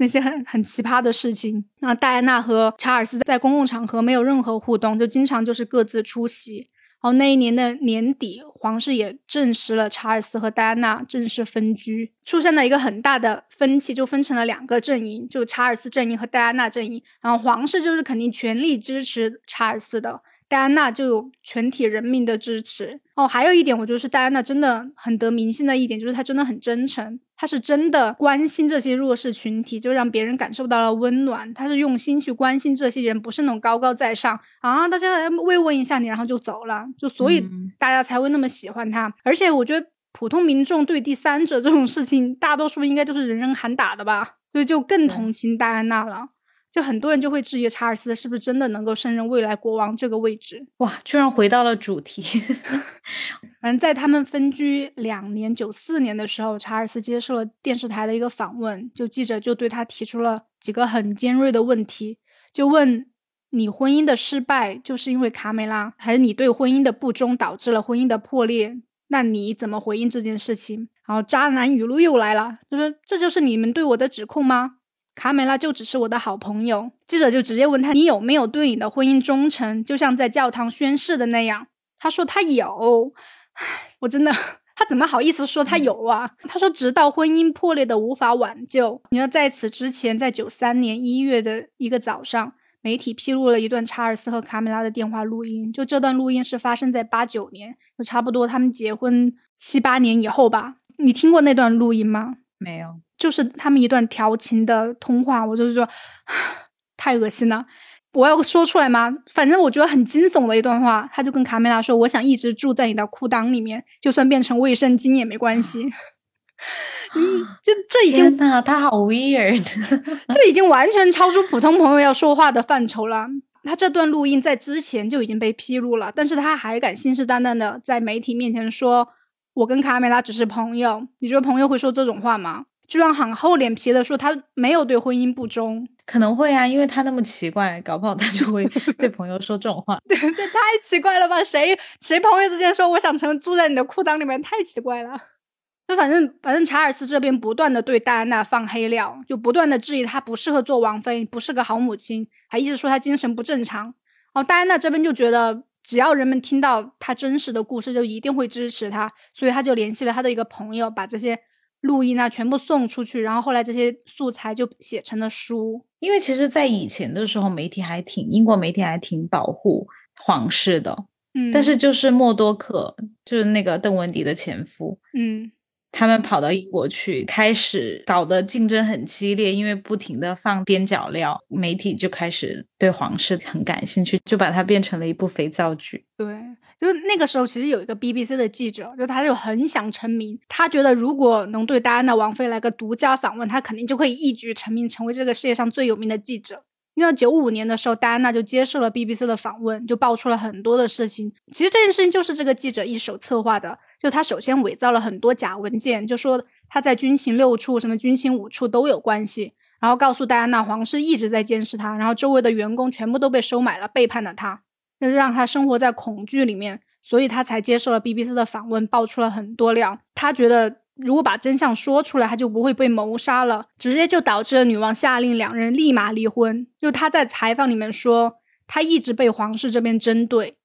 那些很很奇葩的事情。那戴安娜和查尔斯在公共场合没有任何互动，就经常就是各自出席。然后那一年的年底，皇室也证实了查尔斯和戴安娜正式分居，出现了一个很大的分歧，就分成了两个阵营，就查尔斯阵营和戴安娜阵营。然后皇室就是肯定全力支持查尔斯的。戴安娜就有全体人民的支持哦。还有一点，我觉得是戴安娜真的很得民心的一点，就是她真的很真诚，她是真的关心这些弱势群体，就让别人感受到了温暖。她是用心去关心这些人，不是那种高高在上啊，大家来慰问一下你，然后就走了，就所以大家才会那么喜欢她。而且我觉得普通民众对第三者这种事情，大多数应该就是人人喊打的吧，所以就更同情戴安娜了。就很多人就会质疑查尔斯是不是真的能够胜任未来国王这个位置？哇，居然回到了主题。(laughs) 反正在他们分居两年，九四年的时候，查尔斯接受了电视台的一个访问，就记者就对他提出了几个很尖锐的问题，就问你婚姻的失败就是因为卡梅拉，还是你对婚姻的不忠导致了婚姻的破裂？那你怎么回应这件事情？然后渣男语录又来了，就说这就是你们对我的指控吗？卡梅拉就只是我的好朋友。记者就直接问他：“你有没有对你的婚姻忠诚？就像在教堂宣誓的那样？”他说：“他有。”我真的，他怎么好意思说他有啊？他说：“直到婚姻破裂的无法挽救。”你要在此之前，在九三年一月的一个早上，媒体披露了一段查尔斯和卡梅拉的电话录音。就这段录音是发生在八九年，就差不多他们结婚七八年以后吧。你听过那段录音吗？没有。就是他们一段调情的通话，我就是说太恶心了，我要说出来吗？反正我觉得很惊悚的一段话，他就跟卡梅拉说：“我想一直住在你的裤裆里面，就算变成卫生巾也没关系。(laughs) ”嗯，就这已经呐，他好 weird，这已经完全超出普通朋友要说话的范畴了。他这段录音在之前就已经被披露了，但是他还敢信誓旦旦的在媒体面前说：“我跟卡梅拉只是朋友。”你觉得朋友会说这种话吗？居然很厚脸皮的说他没有对婚姻不忠，可能会啊，因为他那么奇怪，搞不好他就会 (laughs) 对朋友说这种话。这太奇怪了吧？谁谁朋友之间说我想成住在你的裤裆里面，太奇怪了。就反正反正查尔斯这边不断的对戴安娜放黑料，就不断的质疑她不适合做王妃，不是个好母亲，还一直说她精神不正常。哦戴安娜这边就觉得，只要人们听到她真实的故事，就一定会支持她，所以他就联系了他的一个朋友，把这些。录音啊，全部送出去，然后后来这些素材就写成了书。因为其实，在以前的时候，媒体还挺英国媒体还挺保护皇室的，嗯，但是就是默多克，就是那个邓文迪的前夫，嗯。他们跑到英国去，开始搞得竞争很激烈，因为不停的放边角料，媒体就开始对皇室很感兴趣，就把它变成了一部肥皂剧。对，就那个时候，其实有一个 BBC 的记者，就他就很想成名，他觉得如果能对戴安娜王妃来个独家访问，他肯定就可以一举成名，成为这个世界上最有名的记者。因为九五年的时候，戴安娜就接受了 BBC 的访问，就爆出了很多的事情。其实这件事情就是这个记者一手策划的。就他首先伪造了很多假文件，就说他在军情六处、什么军情五处都有关系，然后告诉戴安娜皇室一直在监视他，然后周围的员工全部都被收买了，背叛了他，就是让他生活在恐惧里面，所以他才接受了 BBC 的访问，爆出了很多料。他觉得如果把真相说出来，他就不会被谋杀了，直接就导致了女王下令两人立马离婚。就他在采访里面说，他一直被皇室这边针对。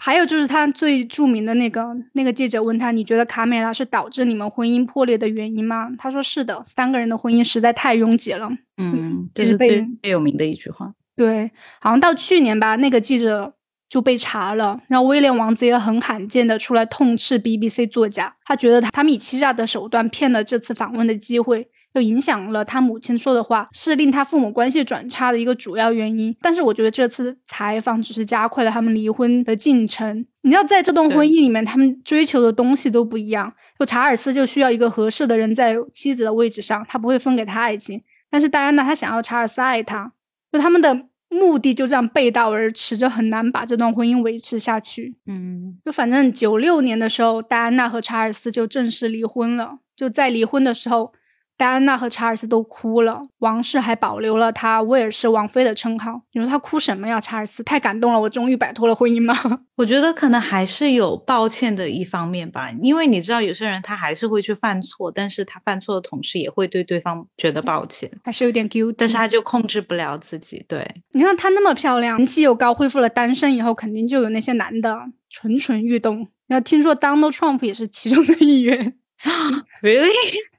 还有就是他最著名的那个那个记者问他：“你觉得卡梅拉是导致你们婚姻破裂的原因吗？”他说：“是的，三个人的婚姻实在太拥挤了。”嗯，这是最最有名的一句话。对，好像到去年吧，那个记者就被查了，然后威廉王子也很罕见的出来痛斥 BBC 作家，他觉得他他们以欺诈的手段骗了这次访问的机会。就影响了他母亲说的话，是令他父母关系转差的一个主要原因。但是我觉得这次采访只是加快了他们离婚的进程。你知道，在这段婚姻里面，他们追求的东西都不一样。就查尔斯就需要一个合适的人在妻子的位置上，他不会分给他爱情。但是戴安娜她想要查尔斯爱她，就他们的目的就这样背道而驰，就很难把这段婚姻维持下去。嗯，就反正九六年的时候，戴安娜和查尔斯就正式离婚了。就在离婚的时候。戴安娜和查尔斯都哭了，王室还保留了她威尔士王妃的称号。你说她哭什么呀？查尔斯太感动了，我终于摆脱了婚姻吗？(laughs) 我觉得可能还是有抱歉的一方面吧，因为你知道有些人他还是会去犯错，但是他犯错的同时也会对对方觉得抱歉，还是有点 guilty，但是他就控制不了自己。对，你看她那么漂亮，人气又高，恢复了单身以后，肯定就有那些男的蠢蠢欲动。那听说 Donald Trump 也是其中的一员，(gasps) Really？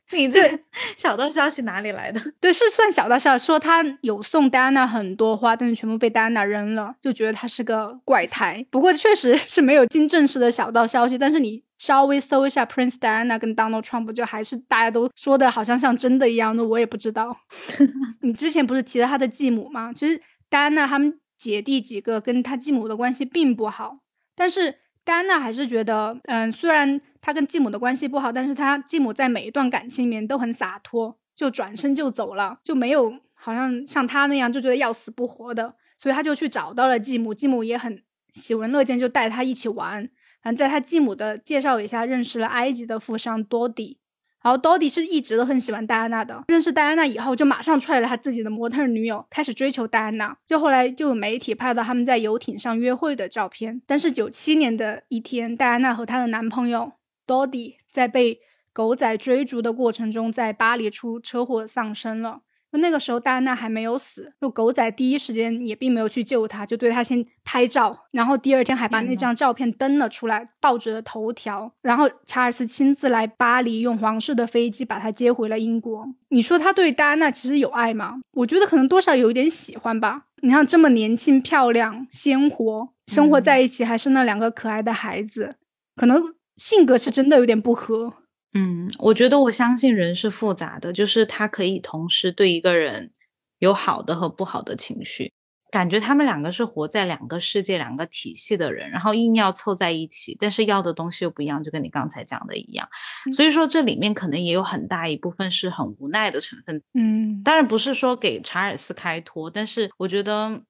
(laughs) 你这小道消息哪里来的？(laughs) 对，是算小道消息，说他有送戴安娜很多花，但是全部被戴安娜扔了，就觉得他是个怪胎。不过确实是没有经证实的小道消息，但是你稍微搜一下 Prince Diana 跟 Donald Trump，就还是大家都说的好像像真的一样。的我也不知道。(laughs) 你之前不是提了他的继母吗？其实戴安娜他们姐弟几个跟他继母的关系并不好，但是戴安娜还是觉得，嗯，虽然。他跟继母的关系不好，但是他继母在每一段感情里面都很洒脱，就转身就走了，就没有好像像他那样就觉得要死不活的，所以他就去找到了继母，继母也很喜闻乐见，就带他一起玩。反正在他继母的介绍一下，认识了埃及的富商多迪。然后 Dodi 是一直都很喜欢戴安娜的，认识戴安娜以后，就马上踹了他自己的模特女友，开始追求戴安娜。就后来就有媒体拍到他们在游艇上约会的照片。但是九七年的一天，戴安娜和她的男朋友。Dodi 在被狗仔追逐的过程中，在巴黎出车祸丧生了。那个时候戴安娜还没有死，就狗仔第一时间也并没有去救她，就对她先拍照，然后第二天还把那张照片登了出来，报纸的头条。然后查尔斯亲自来巴黎，用皇室的飞机把她接回了英国。你说他对戴安娜其实有爱吗？我觉得可能多少有一点喜欢吧。你看这么年轻、漂亮、鲜活，生活在一起还是那两个可爱的孩子，可能。性格是真的有点不合。嗯，我觉得我相信人是复杂的，就是他可以同时对一个人有好的和不好的情绪。感觉他们两个是活在两个世界、两个体系的人，然后硬要凑在一起，但是要的东西又不一样，就跟你刚才讲的一样。所以说这里面可能也有很大一部分是很无奈的成分。嗯，当然不是说给查尔斯开脱，但是我觉得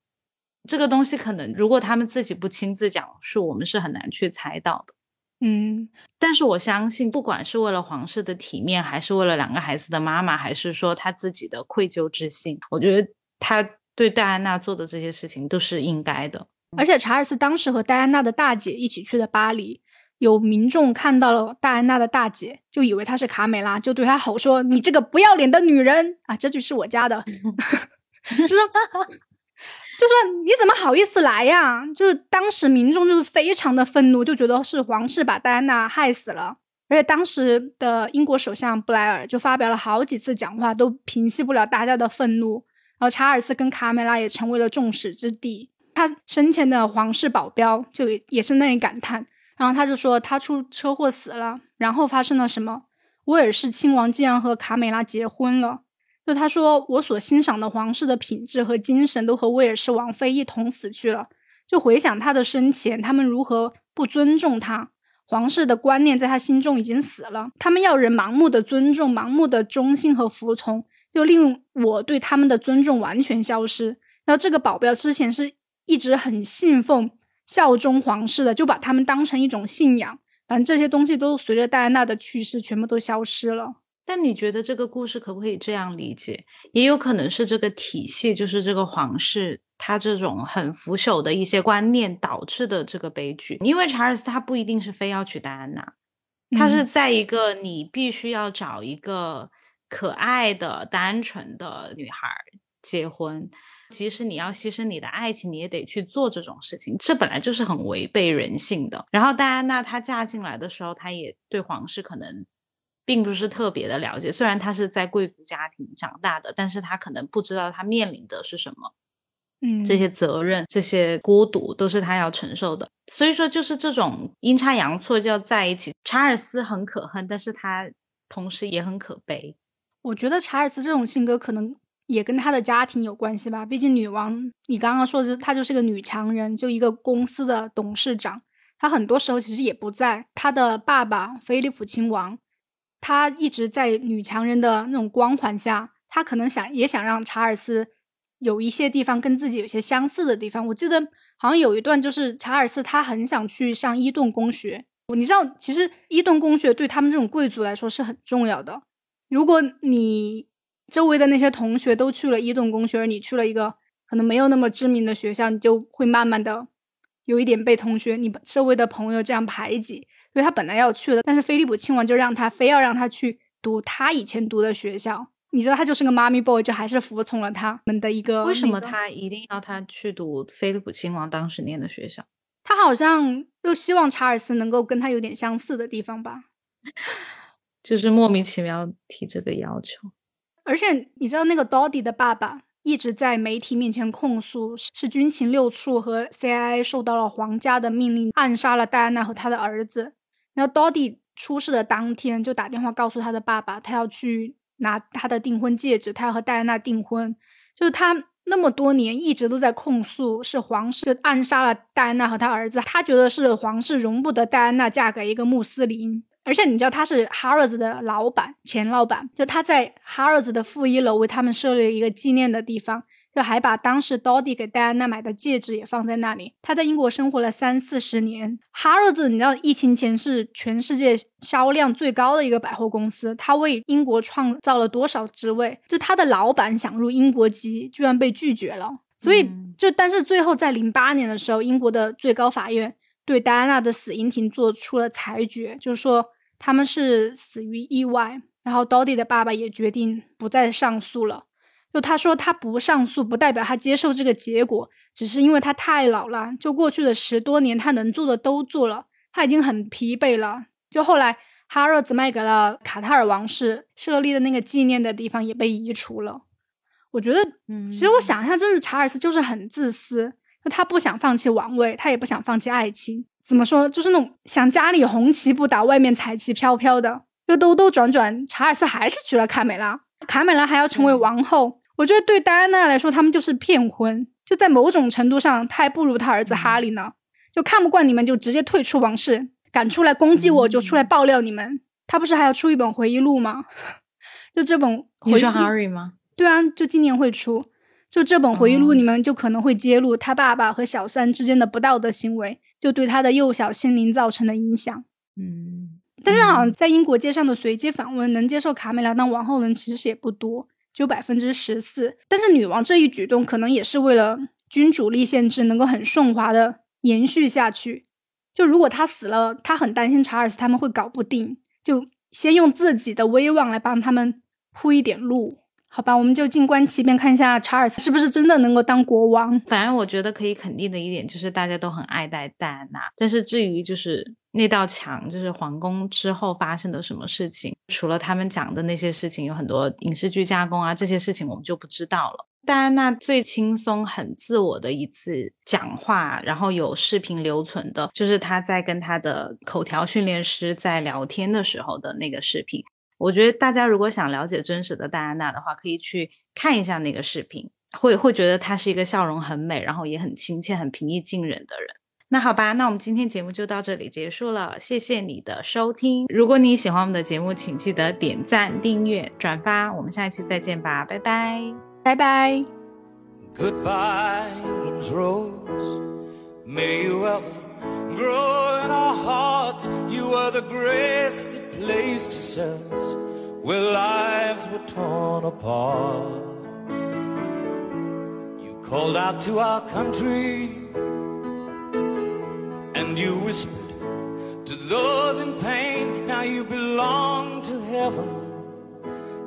这个东西可能如果他们自己不亲自讲述，我们是很难去猜到的。嗯，但是我相信，不管是为了皇室的体面，还是为了两个孩子的妈妈，还是说他自己的愧疚之心，我觉得他对戴安娜做的这些事情都是应该的。而且查尔斯当时和戴安娜的大姐一起去的巴黎，有民众看到了戴安娜的大姐，就以为她是卡美拉，就对她吼说：“你这个不要脸的女人啊！”这句是我家的，就是。就说你怎么好意思来呀？就是当时民众就是非常的愤怒，就觉得是皇室把戴安娜害死了。而且当时的英国首相布莱尔就发表了好几次讲话，都平息不了大家的愤怒。然后查尔斯跟卡梅拉也成为了众矢之的。他生前的皇室保镖就也是那里感叹，然后他就说他出车祸死了，然后发生了什么？威尔士亲王竟然和卡美拉结婚了。就他说，我所欣赏的皇室的品质和精神都和威尔士王妃一同死去了。就回想他的生前，他们如何不尊重他，皇室的观念在他心中已经死了。他们要人盲目的尊重，盲目的忠心和服从，就令我对他们的尊重完全消失。然后这个保镖之前是一直很信奉、效忠皇室的，就把他们当成一种信仰。反正这些东西都随着戴安娜的去世，全部都消失了。但你觉得这个故事可不可以这样理解？也有可能是这个体系，就是这个皇室，他这种很腐朽的一些观念导致的这个悲剧。因为查尔斯他不一定是非要娶戴安娜，他是在一个你必须要找一个可爱的、单纯的女孩结婚，即使你要牺牲你的爱情，你也得去做这种事情。这本来就是很违背人性的。然后戴安娜她嫁进来的时候，她也对皇室可能。并不是特别的了解，虽然他是在贵族家庭长大的，但是他可能不知道他面临的是什么，嗯，这些责任、这些孤独都是他要承受的。所以说，就是这种阴差阳错就要在一起。查尔斯很可恨，但是他同时也很可悲。我觉得查尔斯这种性格可能也跟他的家庭有关系吧。毕竟女王，你刚刚说的，她就是个女强人，就一个公司的董事长，她很多时候其实也不在。她的爸爸菲利普亲王。他一直在女强人的那种光环下，他可能想也想让查尔斯有一些地方跟自己有些相似的地方。我记得好像有一段就是查尔斯他很想去上伊顿公学，你知道，其实伊顿公学对他们这种贵族来说是很重要的。如果你周围的那些同学都去了伊顿公学，而你去了一个可能没有那么知名的学校，你就会慢慢的有一点被同学、你周围的朋友这样排挤。所以他本来要去的，但是菲利普亲王就让他非要让他去读他以前读的学校。你知道他就是个妈咪 boy，就还是服从了他们的一个。为什么他一定要他去读菲利普亲王当时念的学校？他好像又希望查尔斯能够跟他有点相似的地方吧，(laughs) 就是莫名其妙提这个要求。而且你知道那个 Doddy 的爸爸一直在媒体面前控诉，是军情六处和 CIA 受到了皇家的命令，暗杀了戴安娜和他的儿子。然后 Dodi 出事的当天就打电话告诉他的爸爸，他要去拿他的订婚戒指，他要和戴安娜订婚。就是他那么多年一直都在控诉是皇室暗杀了戴安娜和他儿子，他觉得是皇室容不得戴安娜嫁给一个穆斯林。而且你知道他是 Harrods 的老板，前老板，就他在 Harrods 的负一楼为他们设立一个纪念的地方。就还把当时 Doddy 给戴安娜买的戒指也放在那里。他在英国生活了三四十年。Harrods，你知道疫情前是全世界销量最高的一个百货公司。他为英国创造了多少职位？就他的老板想入英国籍，居然被拒绝了。所以，就但是最后在零八年的时候，英国的最高法院对戴安娜的死因庭做出了裁决，就是说他们是死于意外。然后 Doddy 的爸爸也决定不再上诉了。就他说他不上诉，不代表他接受这个结果，只是因为他太老了。就过去的十多年，他能做的都做了，他已经很疲惫了。就后来哈热子卖给了卡塔尔王室，设立的那个纪念的地方也被移除了。我觉得，嗯其实我想一下，真的查尔斯就是很自私，就他不想放弃王位，他也不想放弃爱情。怎么说，就是那种想家里红旗不倒，外面彩旗飘飘的。就兜兜转转，查尔斯还是娶了卡美拉，卡美拉还要成为王后。我觉得对戴安娜来说，他们就是骗婚。就在某种程度上，他还不如他儿子哈利呢。就看不惯你们，就直接退出王室，敢出来攻击我，就出来爆料你们。他不是还要出一本回忆录吗？(laughs) 就这本，你说哈利吗？对啊，就今年会出。就这本回忆录，你们就可能会揭露他爸爸和小三之间的不道德行为，就对他的幼小心灵造成的影响。嗯，但是好像在英国街上的随机访问，能接受卡梅拉当王后的人其实也不多。只有百分之十四，但是女王这一举动可能也是为了君主立宪制能够很顺滑的延续下去。就如果她死了，她很担心查尔斯他们会搞不定，就先用自己的威望来帮他们铺一点路。好吧，我们就静观其变，看一下查尔斯是不是真的能够当国王。反正我觉得可以肯定的一点就是大家都很爱戴戴安娜，但是至于就是那道墙，就是皇宫之后发生的什么事情，除了他们讲的那些事情，有很多影视剧加工啊，这些事情我们就不知道了。戴安娜最轻松、很自我的一次讲话，然后有视频留存的，就是她在跟她的口条训练师在聊天的时候的那个视频。我觉得大家如果想了解真实的戴安娜的话，可以去看一下那个视频，会会觉得她是一个笑容很美，然后也很亲切、很平易近人的人。那好吧，那我们今天节目就到这里结束了，谢谢你的收听。如果你喜欢我们的节目，请记得点赞、订阅、转发。我们下一期再见吧，拜拜，拜拜。placed yourselves where lives were torn apart. You called out to our country and you whispered to those in pain. Now you belong to heaven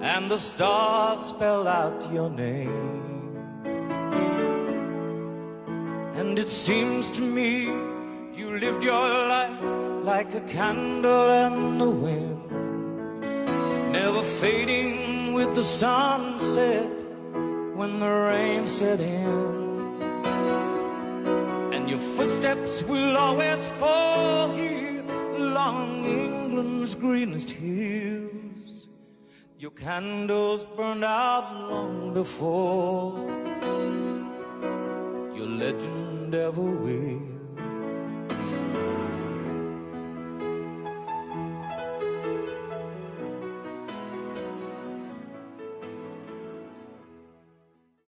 and the stars spell out your name. And it seems to me you lived your life like a candle in the wind, never fading with the sunset when the rain set in. Your footsteps will always fall here along England's greenest hills. Your candles burned out long before your legend ever will.